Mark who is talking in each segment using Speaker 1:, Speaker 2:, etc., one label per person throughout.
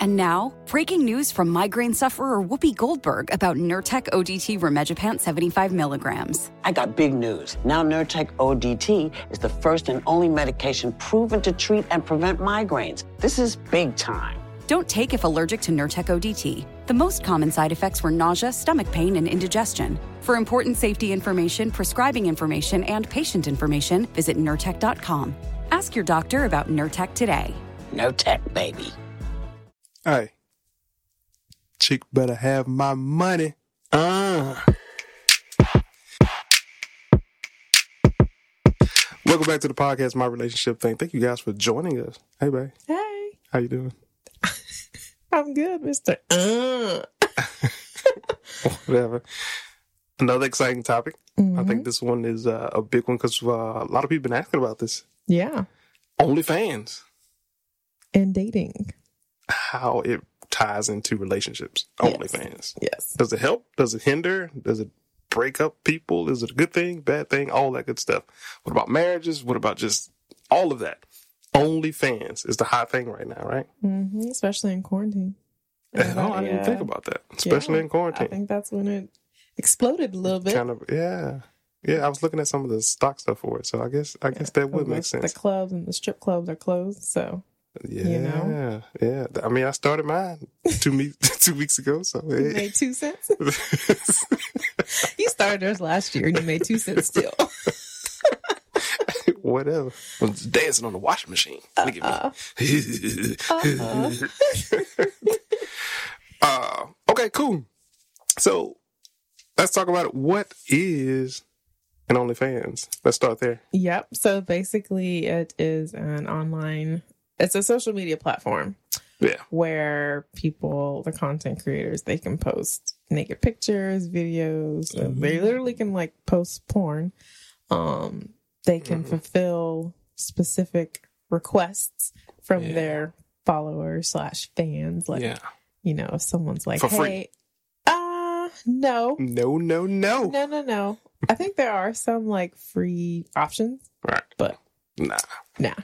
Speaker 1: And now, breaking news from migraine sufferer Whoopi Goldberg about Nurtec ODT Rimegepant 75 milligrams.
Speaker 2: I got big news. Now Nurtec ODT is the first and only medication proven to treat and prevent migraines. This is big time.
Speaker 1: Don't take if allergic to Nurtec ODT. The most common side effects were nausea, stomach pain, and indigestion. For important safety information, prescribing information, and patient information, visit Nurtec.com. Ask your doctor about Nurtec today.
Speaker 2: Nurtec, baby.
Speaker 3: Hey, chick better have my money. Uh. Welcome back to the podcast, My Relationship Thing. Thank you guys for joining us. Hey, babe.
Speaker 4: Hey,
Speaker 3: How you doing?
Speaker 4: I'm good, Mister. Uh.
Speaker 3: Whatever. Another exciting topic. I
Speaker 4: Mm-hmm.
Speaker 3: think this one is uh, a big one because uh, a lot of people been asking about this.
Speaker 4: Yeah,
Speaker 3: OnlyFans,
Speaker 4: and dating.
Speaker 3: How it ties into relationships.
Speaker 4: Yes.
Speaker 3: OnlyFans.
Speaker 4: Yes.
Speaker 3: Does it help? Does it hinder? Does it break up people? Is it a good thing, bad thing? All that good stuff. What about marriages? What about just all of that? OnlyFans is the hot thing right now, right?
Speaker 4: hmm Especially in quarantine.
Speaker 3: oh, I didn't
Speaker 4: Yeah.
Speaker 3: think about that, especially
Speaker 4: Yeah,
Speaker 3: in quarantine.
Speaker 4: I think that's when it exploded a little bit.
Speaker 3: kind of, yeah, yeah. I was looking at some of the stock stuff for it, so I guess I guess that would make sense.
Speaker 4: The clubs and the strip clubs are closed, so
Speaker 3: Yeah,
Speaker 4: you know?
Speaker 3: yeah. I mean, I started mine two me two weeks ago, so
Speaker 4: you
Speaker 3: it,
Speaker 4: made two cents. you started yours last year and you made two cents still.
Speaker 3: whatever. I was dancing on the washing machine. Look at me.
Speaker 4: Uh-uh.
Speaker 3: uh, okay, cool. So let's talk about it. What is an OnlyFans? Let's start there.
Speaker 4: Yep. So basically, it is an online. It's a social media platform
Speaker 3: Yeah.
Speaker 4: where people, the content creators, they can post naked pictures, videos. Uh, They literally can like post porn. Um, they can fulfill specific requests from
Speaker 3: Yeah.
Speaker 4: their followers slash fans. Like,
Speaker 3: yeah.
Speaker 4: you know, if someone's like,
Speaker 3: For free.
Speaker 4: "Hey, uh, no,
Speaker 3: No, no, no.
Speaker 4: no, no, no." I think there are some like free options,
Speaker 3: Right.
Speaker 4: but
Speaker 3: Nah.
Speaker 4: nah.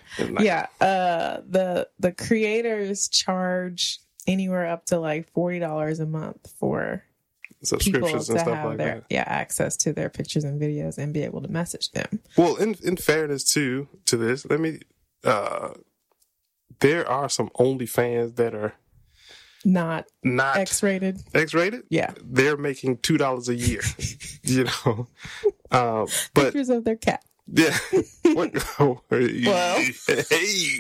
Speaker 4: Yeah, uh the the creators charge anywhere up to like forty dollars a month for
Speaker 3: Subscriptions
Speaker 4: to
Speaker 3: and stuff
Speaker 4: have
Speaker 3: like
Speaker 4: their
Speaker 3: that.
Speaker 4: yeah access to their pictures and videos and be able to message them.
Speaker 3: Well, in in fairness to to this, let me. uh There are some OnlyFans that are
Speaker 4: Not
Speaker 3: not
Speaker 4: X rated.
Speaker 3: X rated.
Speaker 4: Yeah,
Speaker 3: They're making two dollars a year. you know. Uh, but
Speaker 4: pictures of their cat.
Speaker 3: Yeah. What?
Speaker 4: Well.
Speaker 3: hey,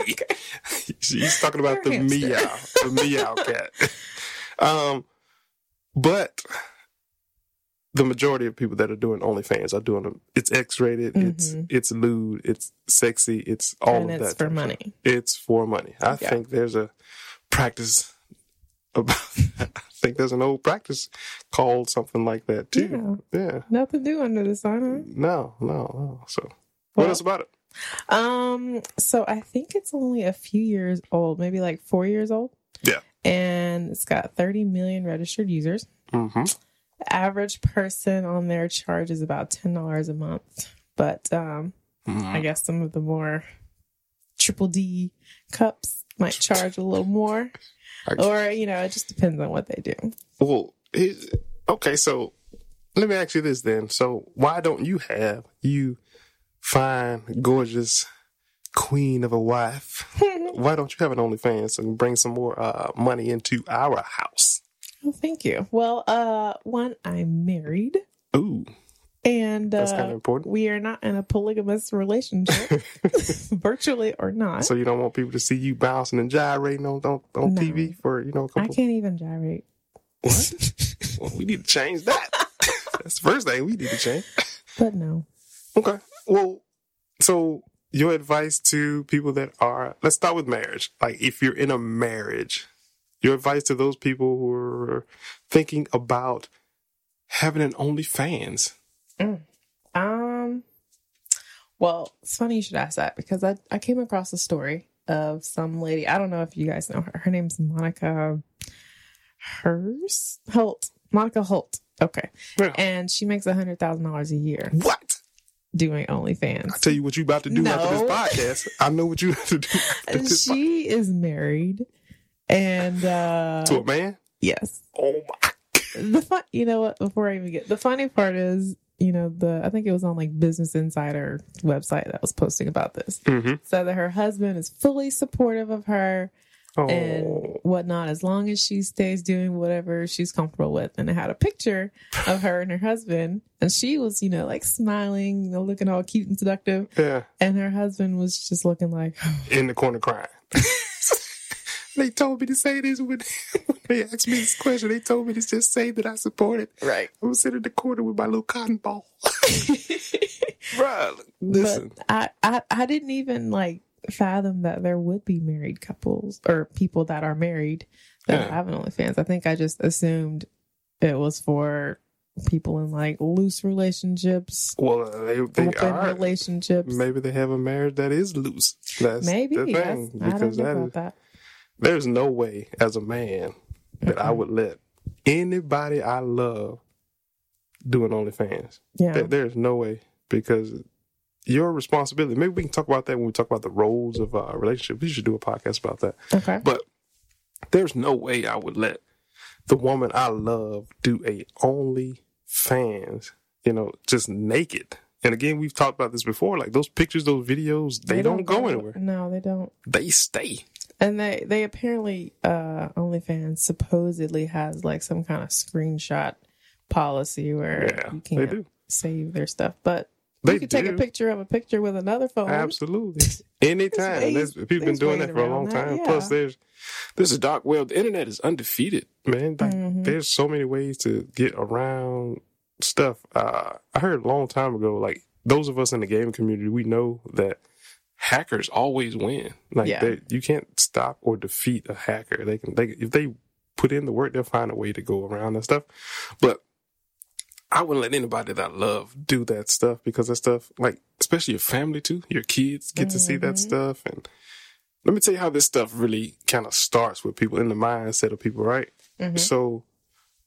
Speaker 3: he's talking about the
Speaker 4: hamster.
Speaker 3: meow, the meow cat. Um, but the majority of people that are doing OnlyFans are doing them. It's X-rated. It's it's lewd. It's sexy. It's all
Speaker 4: Mm-hmm.
Speaker 3: of
Speaker 4: And
Speaker 3: that.
Speaker 4: it's for money.
Speaker 3: It's for money. I
Speaker 4: Yeah.
Speaker 3: think there's a practice about. I think there's an old practice called something like that too. Yeah.
Speaker 4: Nothing to do under the sun.
Speaker 3: No, no, no. So, what
Speaker 4: Well-
Speaker 3: else about it?
Speaker 4: Um, so I think it's only a few years old, maybe like four years old.
Speaker 3: Yeah.
Speaker 4: And it's got 30 million registered users.
Speaker 3: Mm-hmm.
Speaker 4: The average person on there charges about ten dollars a month, but um, I guess some of the more triple D cups might charge a little more, or you know, it just depends on what they do.
Speaker 3: Well, okay, so let me ask you this then. So, why don't you have you fine, gorgeous queen of a wife? why don't you have an OnlyFans and bring some more uh, money into our house?
Speaker 4: Oh, thank you. Well, uh, one, I'm married,
Speaker 3: Ooh,
Speaker 4: and
Speaker 3: That's
Speaker 4: uh,
Speaker 3: kinda important.
Speaker 4: we are not in a polygamous relationship, virtually or not.
Speaker 3: so you don't want people to see you bouncing and gyrating on on, on
Speaker 4: No.
Speaker 3: TV for you know a
Speaker 4: I
Speaker 3: couple.
Speaker 4: I can't even gyrate.
Speaker 3: What? well, we need to change that. That's the first thing we need to change.
Speaker 4: But no.
Speaker 3: Okay. Well, so your advice to people that are let's start with marriage. Like if you're in a marriage, your advice to those people who are thinking about having an OnlyFans.
Speaker 4: Um. Well, it's funny you should ask that because I I came across a story of some lady. I don't know if you guys know her. Her name's Monica Hers Holt. Monica Holt. Okay,
Speaker 3: Yeah.
Speaker 4: and she makes a hundred thousand dollars a year
Speaker 3: What?
Speaker 4: doing OnlyFans.
Speaker 3: I tell you what you about to do after this podcast. I know what you have to do. After
Speaker 4: And
Speaker 3: this
Speaker 4: she is married And uh
Speaker 3: to a man.
Speaker 4: yes.
Speaker 3: Oh my.
Speaker 4: The fun you know what, before I even get the funny part is, you know, the I think it was on like Business Insider website that was posting about this.
Speaker 3: Mm-hmm.
Speaker 4: So that her husband is fully supportive of her
Speaker 3: Oh,
Speaker 4: and whatnot as long as she stays doing whatever she's comfortable with. And I had a picture of her and her husband, and she was, you know, like smiling, you know, looking all cute and seductive.
Speaker 3: yeah,
Speaker 4: And her husband was just looking like,
Speaker 3: in the corner crying. they told me to say this when, when they asked me this question. They told me to just say that I support it.
Speaker 4: right.
Speaker 3: I'm sitting in the corner with my little cotton ball. Bruh, listen.
Speaker 4: But I, I, I didn't even like fathom that there would be married couples or people that are married that
Speaker 3: Yeah.
Speaker 4: have an OnlyFans. I think I just assumed it was for people in like loose relationships,
Speaker 3: well, uh, they, they
Speaker 4: open
Speaker 3: are.
Speaker 4: relationships.
Speaker 3: Maybe they have a marriage that is loose. That's
Speaker 4: Maybe.
Speaker 3: the
Speaker 4: Yes.
Speaker 3: thing.
Speaker 4: I don't
Speaker 3: Because
Speaker 4: know
Speaker 3: that
Speaker 4: about
Speaker 3: is,
Speaker 4: that.
Speaker 3: There's no way as a man that I would let anybody I love do an OnlyFans.
Speaker 4: Yeah.
Speaker 3: There- there's no way because your responsibility. Maybe we can talk about that when we talk about the roles of uh, a relationship. We should do a podcast about that.
Speaker 4: Okay.
Speaker 3: But there's no way I would let the woman I love do a OnlyFans, you know, just naked. And again, we've talked about this before. Like those pictures, those videos, they, don't, go anywhere.
Speaker 4: No, they don't.
Speaker 3: They stay.
Speaker 4: And they they apparently uh OnlyFans supposedly has like some kind of screenshot policy where
Speaker 3: Yeah,
Speaker 4: you can't save their stuff. But
Speaker 3: They
Speaker 4: you could take a picture of a picture with another phone.
Speaker 3: Absolutely. Anytime.
Speaker 4: Ways-
Speaker 3: people been doing that for a long
Speaker 4: that,
Speaker 3: time.
Speaker 4: yeah.
Speaker 3: Plus, there's there's a dark world. The internet is undefeated, man. Like,
Speaker 4: Mhm.
Speaker 3: There's so many ways to get around stuff. Uh, I heard a long time ago, like those of us in the gaming community, we know that hackers always win. Like
Speaker 4: Yeah.
Speaker 3: they, you can't stop or defeat a hacker. They can, they if they put in the work, they'll find a way to go around that stuff. But I wouldn't let anybody that I love do that stuff because that stuff, like, especially your family too, your kids get to see that
Speaker 4: Mhm.
Speaker 3: stuff. And let me tell you how this stuff really kind of starts with people in the mindset of people, right?
Speaker 4: Mhm.
Speaker 3: So,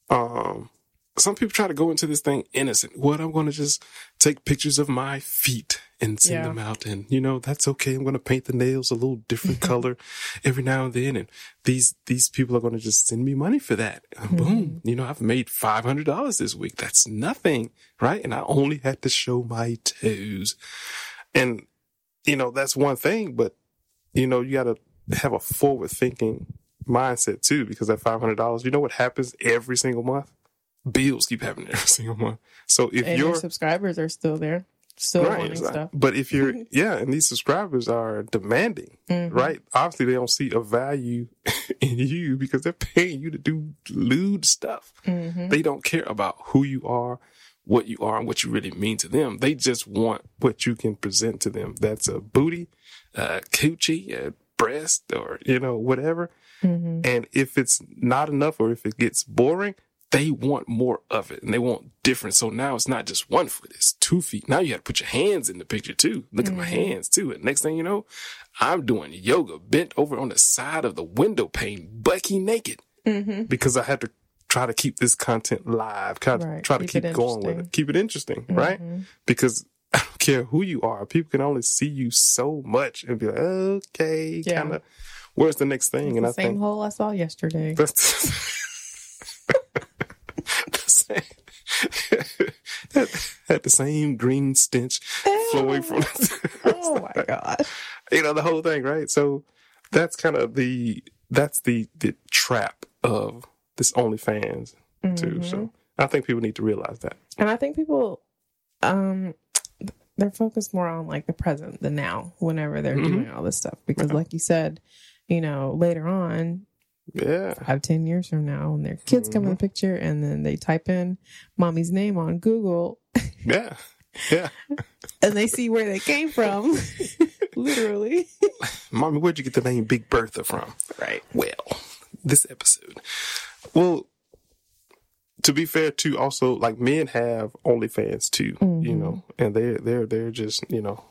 Speaker 3: um, some people try to go into this thing innocent. What I'm going to just take pictures of my feet and send
Speaker 4: Yeah.
Speaker 3: them out, and you know that's okay. I'm going to paint the nails a little different color every now and then, and these these people are going to just send me money for that. And mm-hmm. boom, you know I've made five hundred dollars this week. That's nothing, right? And I only had to show my toes, and you know that's one thing, but you know you got to have a forward thinking mindset too, because that five hundred dollars, you know what happens every single month? Bills keep happening every single month. So if
Speaker 4: and your subscribers are still there, still
Speaker 3: right,
Speaker 4: stuff.
Speaker 3: but if you're yeah, and these subscribers are demanding,
Speaker 4: Mhm.
Speaker 3: right? Obviously, they don't see a value in you because they're paying you to do lewd stuff.
Speaker 4: Mhm.
Speaker 3: They don't care about who you are, what you are, and what you really mean to them. They just want what you can present to them. That's a booty, a coochie, a breast, or you know whatever.
Speaker 4: Mhm.
Speaker 3: And if it's not enough or if it gets boring, they want more of it and they want different. So now it's not just one foot, it's two feet. Now you have to put your hands in the picture too. Look at my hands too. And next thing you know, I'm doing yoga bent over on the side of the window pane, bucky naked
Speaker 4: Mhm.
Speaker 3: because I had to try to keep this content live, try,
Speaker 4: Right.
Speaker 3: try to
Speaker 4: Keep
Speaker 3: keep going with it, keep it interesting, right?
Speaker 4: Mhm.
Speaker 3: Because I don't care who you are. People can only see you so much and be like, okay,
Speaker 4: Yeah.
Speaker 3: kind of, where's the next thing?
Speaker 4: It's
Speaker 3: and
Speaker 4: the
Speaker 3: I
Speaker 4: same
Speaker 3: think
Speaker 4: hole I saw yesterday.
Speaker 3: that's the same. had, the same green stench flowing from
Speaker 4: oh my god.
Speaker 3: you know the whole thing, right? So that's kind of the that's the the trap of this OnlyFans too.
Speaker 4: Mhm.
Speaker 3: So I think people need to realize that.
Speaker 4: And I think people, um, they're focused more on like the present, the now, whenever they're
Speaker 3: Mhm.
Speaker 4: doing all this stuff. Because,
Speaker 3: Yeah.
Speaker 4: like you said, you know, later on,
Speaker 3: Yeah,
Speaker 4: five, ten years from now, and their kids come in the
Speaker 3: Mm-hmm.
Speaker 4: picture and then they type in mommy's name on Google
Speaker 3: yeah, yeah.
Speaker 4: and they see where they came from, literally.
Speaker 3: Mommy, where'd you get the name Big Bertha from?
Speaker 4: Right.
Speaker 3: Well, this episode. Well, to be fair, too, also like men have OnlyFans too, you know, and they're they're they're just you know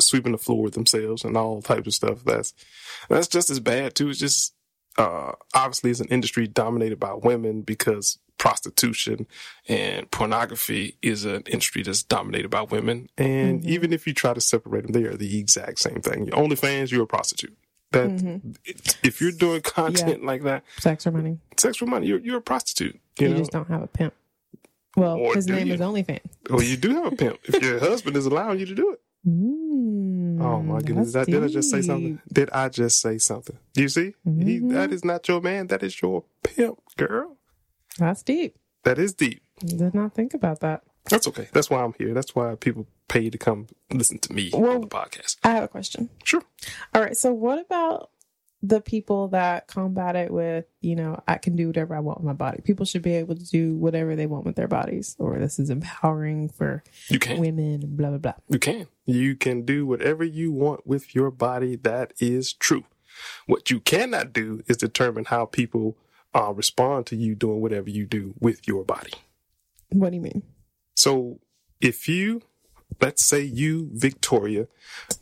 Speaker 3: sweeping the floor with themselves and all types of stuff. That's that's just as bad too. It's just uh obviously it's an industry dominated by women because prostitution and pornography is an industry that's dominated by women. And even if you try to separate them, they are the exact same thing. Your OnlyFans, you're a prostitute. That
Speaker 4: Mhm.
Speaker 3: if you're doing content like that,
Speaker 4: Sex or money.
Speaker 3: sex for money, you're you're a prostitute. You,
Speaker 4: You, just don't have a pimp. Well,
Speaker 3: Or
Speaker 4: his name
Speaker 3: you?
Speaker 4: is OnlyFans.
Speaker 3: Well, you do have a pimp if your husband is allowing you to do it.
Speaker 4: Mm,
Speaker 3: Oh my goodness! Did I, did I just say something? Did I just say something? You see, he,
Speaker 4: Mhm.
Speaker 3: that is not your man. That is your pimp, girl.
Speaker 4: That's deep.
Speaker 3: That is deep.
Speaker 4: Did not think about that.
Speaker 3: That's okay. That's why I'm here. That's why people pay to come listen to me
Speaker 4: Well-
Speaker 3: on the podcast.
Speaker 4: I have a question.
Speaker 3: Sure.
Speaker 4: All right. So, what about the people that combat it with, you know, I can do whatever I want with my body? People should be able to do whatever they want with their bodies, or this is empowering for
Speaker 3: You can.
Speaker 4: women, blah, blah, blah.
Speaker 3: You can. You can do whatever you want with your body. That is true. What you cannot do is determine how people uh, respond to you doing whatever you do with your body.
Speaker 4: What do you mean?
Speaker 3: So if you, let's say you, Victoria,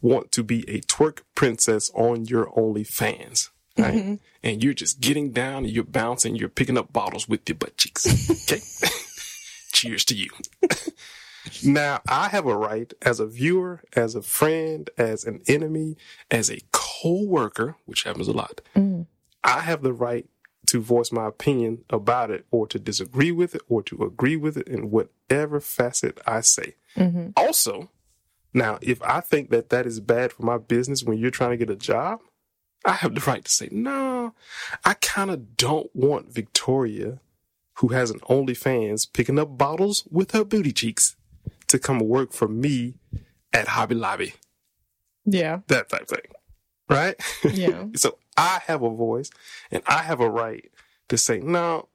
Speaker 3: want to be a twerk princess on your OnlyFans, right? Mm-hmm. And you're just getting down and you're bouncing, you're picking up bottles with your butt cheeks. Okay. Cheers to you. now I have a right as a viewer, as a friend, as an enemy, as a co-worker, which happens a lot. Mm-hmm. I have the right to voice my opinion about it or to disagree with it or to agree with it in whatever facet I say. Mm-hmm. Also, now, if I think that that is bad for my business when you're trying to get a job, I have the right to say, no, I kind of don't want Victoria, who has an OnlyFans, picking up bottles with her booty cheeks to come work for me at Hobby Lobby.
Speaker 4: Yeah.
Speaker 3: That type thing. Right?
Speaker 4: Yeah.
Speaker 3: so I have a voice and I have a right to say, no,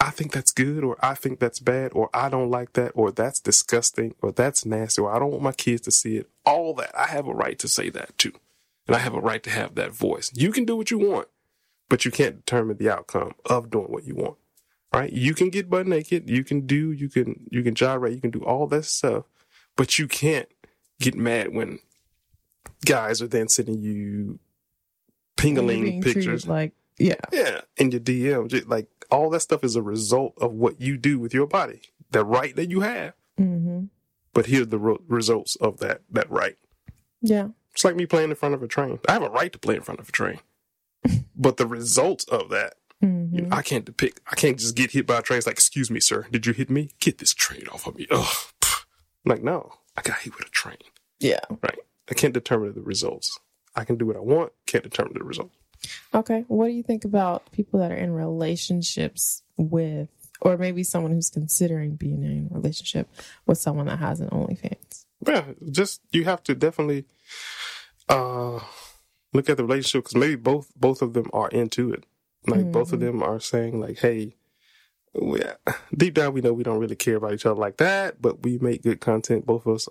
Speaker 3: I think that's good or I think that's bad or I don't like that or that's disgusting or that's nasty or I don't want my kids to see it. All that. I have a right to say that too. And I have a right to have that voice. You can do what you want, but you can't determine the outcome of doing what you want. Right? You can get butt naked. You can do, you can, you can gyrate. You can do all that stuff, but you can't get mad when guys are then sending you
Speaker 4: You're
Speaker 3: pingaling
Speaker 4: being treated
Speaker 3: pictures.
Speaker 4: Like, yeah.
Speaker 3: Yeah, in your DM, like all that stuff is a result of what you do with your body, the right that you have.
Speaker 4: hmm
Speaker 3: But here's the ro- results of that that right.
Speaker 4: Yeah.
Speaker 3: It's like me playing in front of a train. I have a right to play in front of a train, but the results of that,
Speaker 4: hmm
Speaker 3: you know, I can't depict. I can't just get hit by a train. It's like, excuse me, sir, did you hit me? Get this train off of me. Ugh. Like, no, I got hit with a train.
Speaker 4: Yeah.
Speaker 3: Right. I can't determine the results. I can do what I want. Can't determine the results.
Speaker 4: Okay. What do you think about people that are in relationships with, or maybe someone who's considering being in a relationship with someone that has an OnlyFans?
Speaker 3: Yeah, just you have to definitely uh look at the relationship because maybe both both of them are into it. Like both of them are saying like, "Hey, we, deep down we know we don't really care about each other like that, but we make good content. Both of us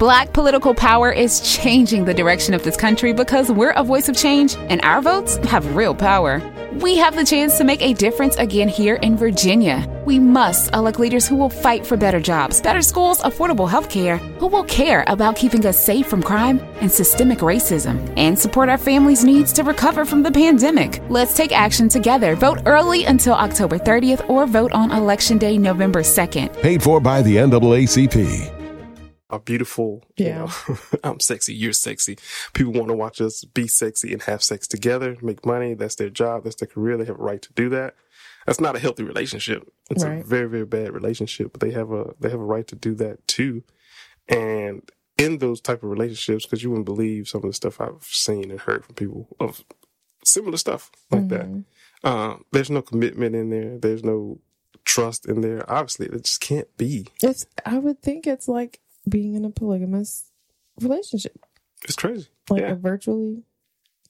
Speaker 5: Black political power is changing the direction of this country because we're a voice of change and our votes have real power. We have the chance to make a difference again here in Virginia. We must elect leaders who will fight for better jobs, better schools, affordable health care, who will care about keeping us safe from crime and systemic racism, and support our families' needs to recover from the pandemic. Let's take action together. Vote early until October 30th or vote on Election Day, November 2nd.
Speaker 6: Paid for by the NAACP.
Speaker 3: Are beautiful.
Speaker 4: Yeah.
Speaker 3: You know, I'm sexy, you're sexy. People want to watch us be sexy and have sex together, make money. That's their job. That's their career. They have a right to do that. That's not a healthy relationship. It's a very, very bad relationship. But they have a they have a right to do that too. And in those type of relationships, because you wouldn't believe some of the stuff I've seen and heard from people of similar stuff like that. Uh, there's no commitment in there. There's no trust in there. Obviously, it just can't be.
Speaker 4: It's, I would think it's like being in a polygamous relationship,
Speaker 3: It's crazy.
Speaker 4: like
Speaker 3: yeah.
Speaker 4: a virtually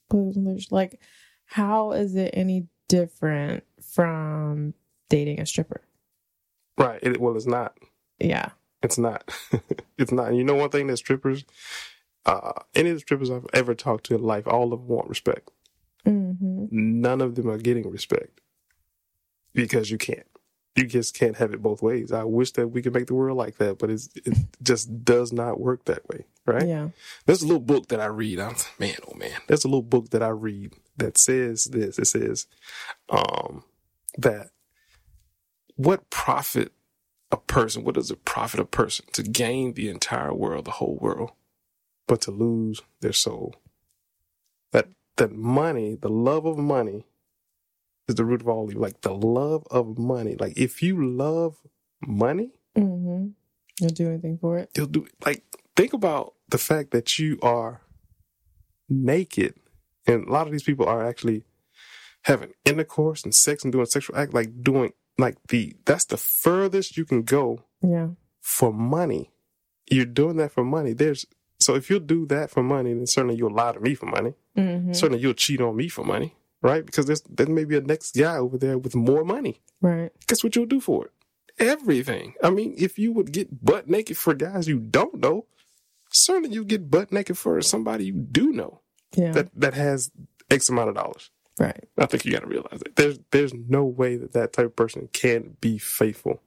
Speaker 4: polygamous relationship. Like, how is it any different from dating a stripper?
Speaker 3: Right. It, well, it's not.
Speaker 4: Yeah.
Speaker 3: It's not. it's not. And you know one thing that strippers, uh, any of the strippers I've ever talked to in life, all of them want respect.
Speaker 4: hmm
Speaker 3: None of them are getting respect because you can't. You just can't have it both ways. I wish that we could make the world like that, but it's, it just does not work that way. Right.
Speaker 4: Yeah.
Speaker 3: There's a little book that I read. I'm man, oh man. There's a little book that I read that says this. It says um, that what profit a person? What does it profit a person to gain the entire world, the whole world, but to lose their soul? That that money, the love of money, is the root of all evil. Like the love of money. Like if you love money,
Speaker 4: Mm-hmm. You'll do anything for it.
Speaker 3: you'll do like think about the fact that you are naked and a lot of these people are actually having intercourse and sex and doing sexual act like doing like the that's the furthest you can go
Speaker 4: Yeah.
Speaker 3: for money you're doing that for money there's so if you'll do that for money then certainly you'll lie to me for money
Speaker 4: Mm-hmm.
Speaker 3: certainly you'll cheat on me for money right because there's there may be a next guy over there with more money
Speaker 4: Right.
Speaker 3: guess what you'll do for it? Everything. I mean, if you would get butt naked for guys you don't know, certainly you get butt naked for somebody you do know
Speaker 4: Yeah.
Speaker 3: that that has X amount of dollars.
Speaker 4: right.
Speaker 3: I think you got to realize that there's there's no way that that type of person can be faithful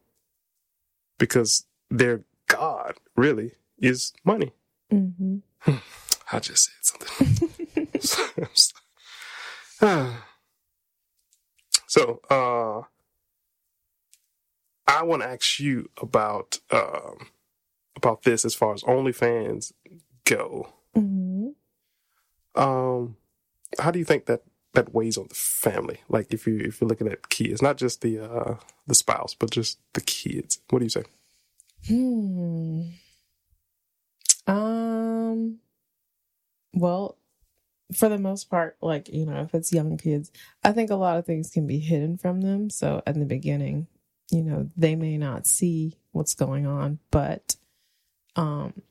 Speaker 3: because their God really is money.
Speaker 4: Mm-hmm.
Speaker 3: I just said something. So, uh, I want to ask you about um, about this as far as OnlyFans go.
Speaker 4: Mm-hmm.
Speaker 3: Um, how do you think that that weighs on the family? Like, if you if you're looking at kids, not just the uh, the spouse, but just the kids. What do you say?
Speaker 4: Hmm. Um. Well, for the most part, like you know, if it's young kids, I think a lot of things can be hidden from them. So in the beginning, you know, they may not see what's going on, but, um,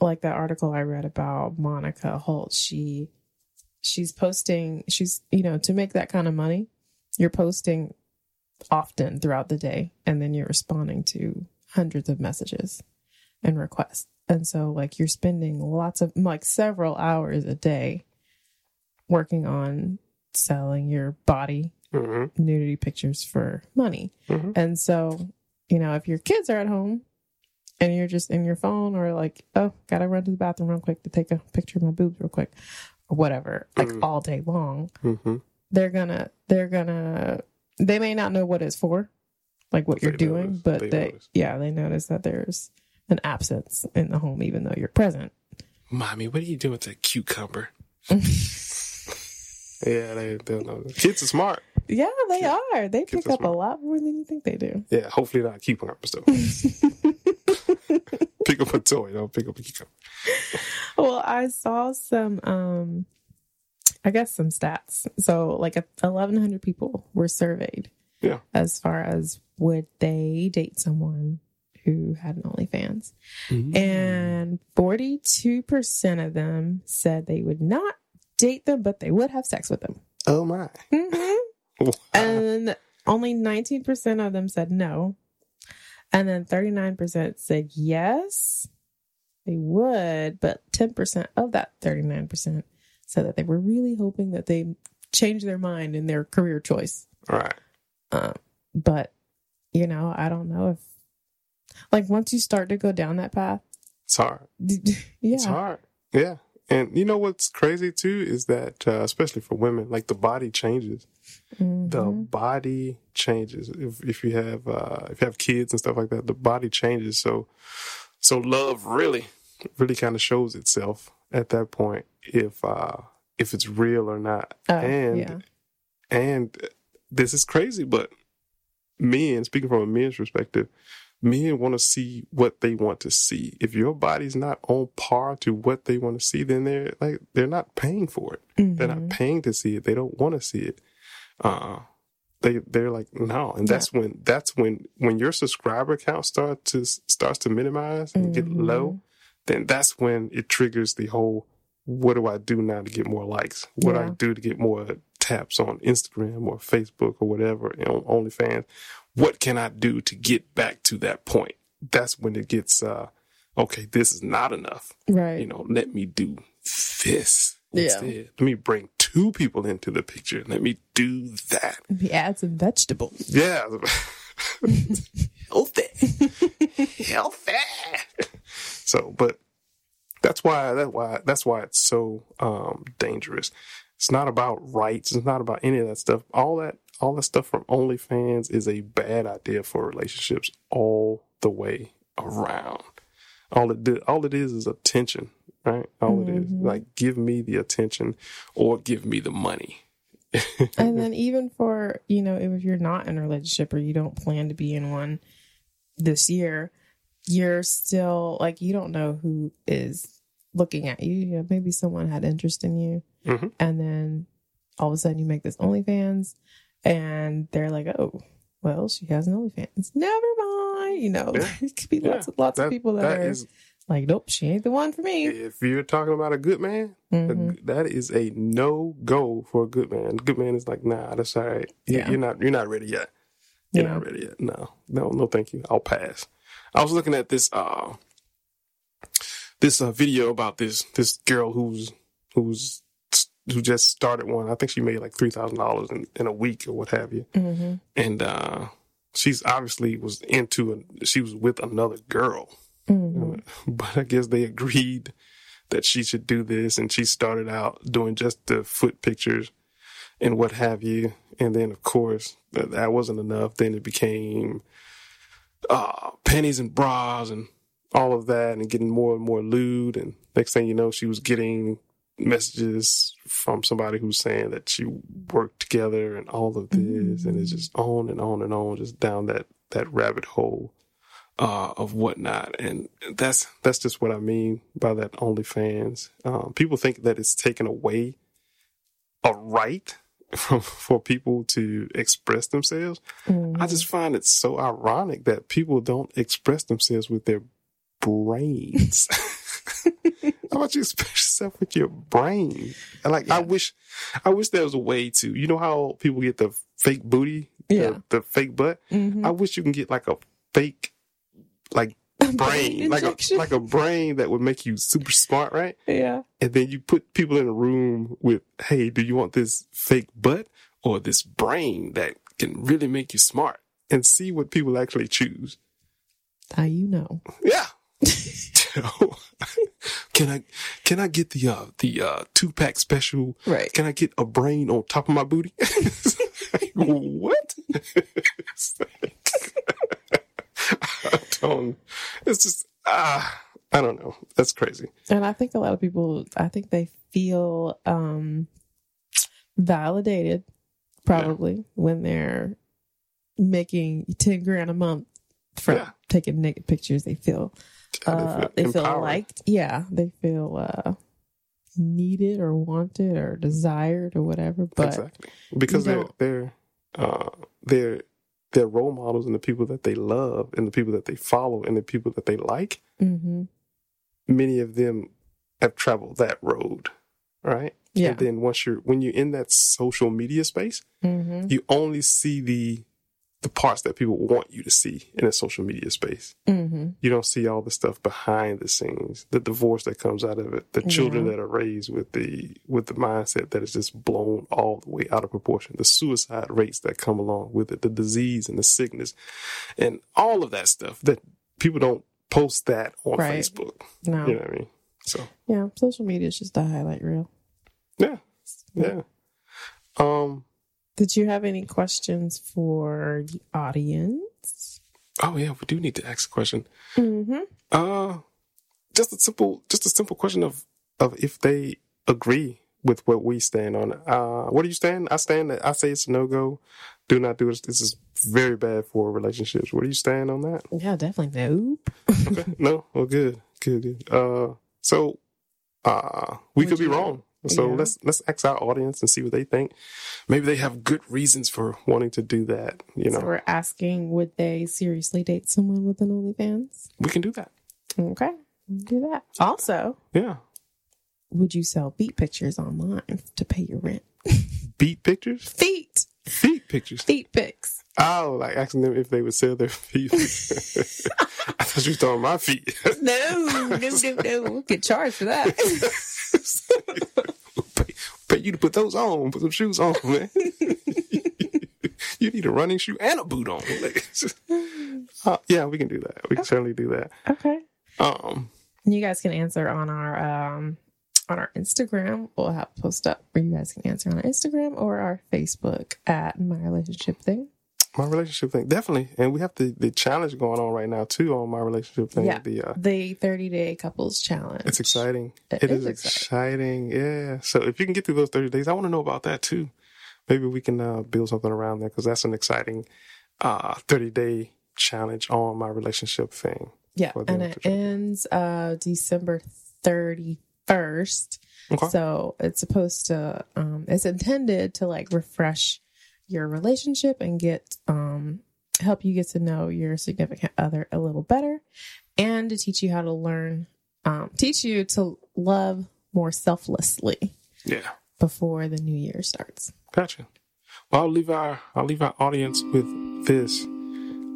Speaker 4: like that article I read about Monica Holt, she, she's posting, she's you know, to make that kind of money, you're posting often throughout the day, and then you're responding to hundreds of messages and requests. And so like you're spending lots of like several hours a day working on selling your body
Speaker 3: Mm-hmm.
Speaker 4: nudity pictures for money.
Speaker 3: Mhm.
Speaker 4: And so, you know, if your kids are at home and you're just in your phone or like, oh, gotta run to the bathroom real quick to take a picture of my boobs real quick or whatever, like
Speaker 3: Mhm.
Speaker 4: all day long,
Speaker 3: Mm-hmm.
Speaker 4: they're gonna they're gonna they may not know what it's for like what
Speaker 3: They
Speaker 4: you're doing
Speaker 3: notice.
Speaker 4: but
Speaker 3: They
Speaker 4: they, yeah they notice that there's an absence in the home even though you're present
Speaker 3: Mommy, what are you doing with that cucumber? yeah, they don't know. Kids are smart.
Speaker 4: yeah they are they
Speaker 3: kids
Speaker 4: pick
Speaker 3: are
Speaker 4: up a lot more than you think they do
Speaker 3: Yeah, hopefully not cucumbers though. pick up a toy, don't pick up a cucumber.
Speaker 4: well i saw some um i guess some stats so like 1100 people were surveyed
Speaker 3: Yeah.
Speaker 4: as far as would they date someone who had an OnlyFans. And 42% of them said they would not date them, but they would have sex with them.
Speaker 3: Oh my.
Speaker 4: hmm
Speaker 3: Wow.
Speaker 4: And only 19% of them said no. And then 39% said yes, they would, but 10% of that 39% said that they were really hoping that they change their mind in their career choice.
Speaker 3: All right.
Speaker 4: Um, but you know, I don't know if like once you start to go down that path,
Speaker 3: It's hard.
Speaker 4: yeah,
Speaker 3: It's hard. Yeah. And you know what's crazy too is that, uh, especially for women, like the body changes. The
Speaker 4: Mhm.
Speaker 3: body changes. If if you have uh, if you have kids and stuff like that, the body changes. So so love really really kind of shows itself at that point if uh if it's real or not.
Speaker 4: Oh,
Speaker 3: and
Speaker 4: yeah.
Speaker 3: and this is crazy, but men, speaking from a men's perspective, men want to see what they want to see. If your body's not on par to what they want to see, then they're like they're not paying for it. They're
Speaker 4: Mm-hmm.
Speaker 3: not paying to see it. They don't want to see it. Uh they they're like no, and that's when that's when when your subscriber count start to starts to minimize and get
Speaker 4: Mm-hmm.
Speaker 3: low, then that's when it triggers the whole what do I do now to get more likes? What do I do to get more taps on Instagram or Facebook or whatever on OnlyFans? What can I do to get back to that point? That's when it gets uh okay, this is not enough.
Speaker 4: right.
Speaker 3: You know, let me do this
Speaker 4: Yeah.
Speaker 3: Let me bring two people into the picture. Let me do that.
Speaker 4: He adds some vegetables.
Speaker 3: Yeah. Healthy. Healthy. So, but that's why that's why that's why it's so um dangerous. It's not about rights. It's not about any of that stuff. All that all that stuff from OnlyFans is a bad idea for relationships all the way around. All it did, all it is, is attention, right? All it is,
Speaker 4: Mhm.
Speaker 3: like give me the attention, or give me the money.
Speaker 4: and then even for you know if you're not in a relationship or you don't plan to be in one this year you're still like you don't know who is looking at you, you know, maybe someone had interest in you
Speaker 3: Mhm.
Speaker 4: and then all of a sudden you make this onlyfans and they're like oh well she has an onlyfans never mind you know
Speaker 3: Yeah.
Speaker 4: it could be lots
Speaker 3: Yeah.
Speaker 4: of lots
Speaker 3: That-
Speaker 4: of people that,
Speaker 3: that
Speaker 4: are
Speaker 3: is-
Speaker 4: like nope she ain't the one for me
Speaker 3: if you're talking about a good man, a
Speaker 4: Mhm.
Speaker 3: g- that is a no go for a good man. Good man is like, nah, that's all right. You-
Speaker 4: Yeah.
Speaker 3: You're not, you're not ready yet. You're
Speaker 4: Yeah.
Speaker 3: not ready yet. No, no, no, thank you. I'll pass. I was looking at this, uh, this uh, video about this this girl who's who's who just started one. I think she made like three thousand dollars in in a week or what have you.
Speaker 4: Mhm.
Speaker 3: And uh, she's obviously was into a, she was with another girl.
Speaker 4: Mhm.
Speaker 3: But I guess they agreed that she should do this, and she started out doing just the foot pictures and what have you. And then, of course, that, that wasn't enough. Then it became uh, panties and bras and all of that, and getting more and more lewd. And next thing you know, she was getting messages from somebody who's saying that you work together and all of this, and it's just on and on and on, just down that that rabbit hole uh, of whatnot, and that's that's just what I mean by that OnlyFans. Um, people think that it's taken away a right from for people to express themselves. I just find it so ironic that people don't express themselves with their brains. How about you express yourself with your brain? And like, I wish, I wish there was a way to, you know how people get the fake booty, the-
Speaker 4: Yeah.
Speaker 3: the, fake butt.
Speaker 4: Mhm.
Speaker 3: I wish you can get like a fake, like brain, like a like a brain that would make you super smart, right?
Speaker 4: yeah
Speaker 3: And then you put people in a room with, hey, do you want this fake butt or this brain that can really make you smart? And see what people actually choose.
Speaker 4: How you know
Speaker 3: Yeah. can I can I get the uh the uh two pack special?
Speaker 4: Right.
Speaker 3: Can I get a brain on top of my booty? what? I don't. It's just ah. I don't know. That's crazy.
Speaker 4: And I think a lot of people, I think they feel um, validated probably when they're making 10 grand a month from
Speaker 3: Yeah.
Speaker 4: taking naked pictures. They feel, uh, they feel
Speaker 3: empowered.
Speaker 4: liked. Yeah. They feel uh, needed or wanted or desired or whatever. But
Speaker 3: exactly because they're they're uh, they're they're role models and the people that they love and the people that they follow and the people that they like.
Speaker 4: Mhm.
Speaker 3: Many of them have traveled that road, right?
Speaker 4: Yeah.
Speaker 3: And then once you're when you're in that social media space,
Speaker 4: Mhm.
Speaker 3: you only see the the parts that people want you to see in a social media space.
Speaker 4: Mhm.
Speaker 3: You don't see all the stuff behind the scenes, the divorce that comes out of it, the children
Speaker 4: Yeah.
Speaker 3: that are raised with the with the mindset that is just blown all the way out of proportion, the suicide rates that come along with it, the disease and the sickness, and all of that stuff that people don't post that on
Speaker 4: Right.
Speaker 3: Facebook.
Speaker 4: No.
Speaker 3: You know what I mean? So
Speaker 4: Yeah. Social media is just a highlight reel.
Speaker 3: yeah, yeah. Um.
Speaker 4: Did you have any questions for the audience?
Speaker 3: Oh yeah, we do need to ask a question.
Speaker 4: Mm-hmm.
Speaker 3: Uh, just a simple, just a simple question of of if they agree with what we stand on. Uh, what do you stand? I stand. that I say it's no go. Do not do this. This is very bad for relationships. What do you stand on that?
Speaker 4: Yeah, definitely. Nope.
Speaker 3: Okay. no. Well, good, good, good. Uh, so, uh, we
Speaker 4: Would
Speaker 3: could be wrong. So
Speaker 4: Yeah.
Speaker 3: let's let's ask our audience and see what they think. Maybe they have good reasons for wanting to do that. You know,
Speaker 4: So we're asking, would they seriously date someone with an OnlyFans?
Speaker 3: we can do that.
Speaker 4: Okay, do that. Also,
Speaker 3: Yeah.
Speaker 4: would you sell beat pictures online to pay your rent?
Speaker 3: Beat pictures,
Speaker 4: Feet,
Speaker 3: feet pictures.
Speaker 4: feet pics.
Speaker 3: Oh, like asking them if they would sell their feet. I thought you were talking my feet.
Speaker 4: No, no, no, no. We'll get charged for that.
Speaker 3: pay, pay you to put those on, put some shoes on, man. you need a running shoe and a boot on. Like, just- uh, yeah, we can do that. We can certainly do that.
Speaker 4: okay.
Speaker 3: Um,
Speaker 4: You guys can answer on our um on our Instagram. We'll have post up where you guys can answer on our Instagram or our Facebook at my relationship thing.
Speaker 3: My relationship thing, definitely, and we have the the challenge going on right now too on my relationship thing.
Speaker 4: Yeah.
Speaker 3: The uh,
Speaker 4: The 30 day couples challenge.
Speaker 3: it's exciting.
Speaker 4: It
Speaker 3: it
Speaker 4: is
Speaker 3: is, exciting. Yeah. So if you can get through those thirty days, I want to know about that too. Maybe we can uh, build something around that because that's an exciting uh, thirty day challenge on my relationship thing.
Speaker 4: Yeah, and it ends uh December 31st.
Speaker 3: Okay.
Speaker 4: So it's supposed to um it's intended to like refresh your relationship and get um help you get to know your significant other a little better and to teach you how to learn um teach you to love more selflessly
Speaker 3: yeah.
Speaker 4: before the new year starts.
Speaker 3: Gotcha. Well, I'll leave our I'll leave our audience with this.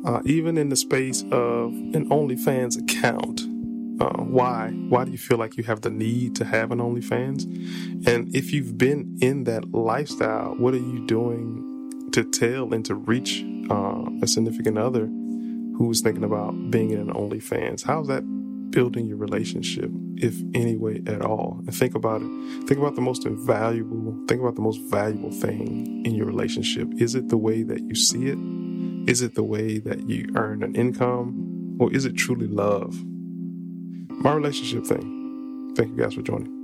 Speaker 3: Uh, even in the space of an OnlyFans account, uh, why why do you feel like you have the need to have an OnlyFans? And if you've been in that lifestyle, what are you doing to tell and to reach uh, a significant other who's thinking about being in an OnlyFans? How's that building your relationship, if any way at all? And think about it. Think about the most invaluable, think about the most valuable thing in your relationship. Is it the way that you see it? Is it the way that you earn an income? Or is it truly love? My relationship thing. Thank you guys for joining.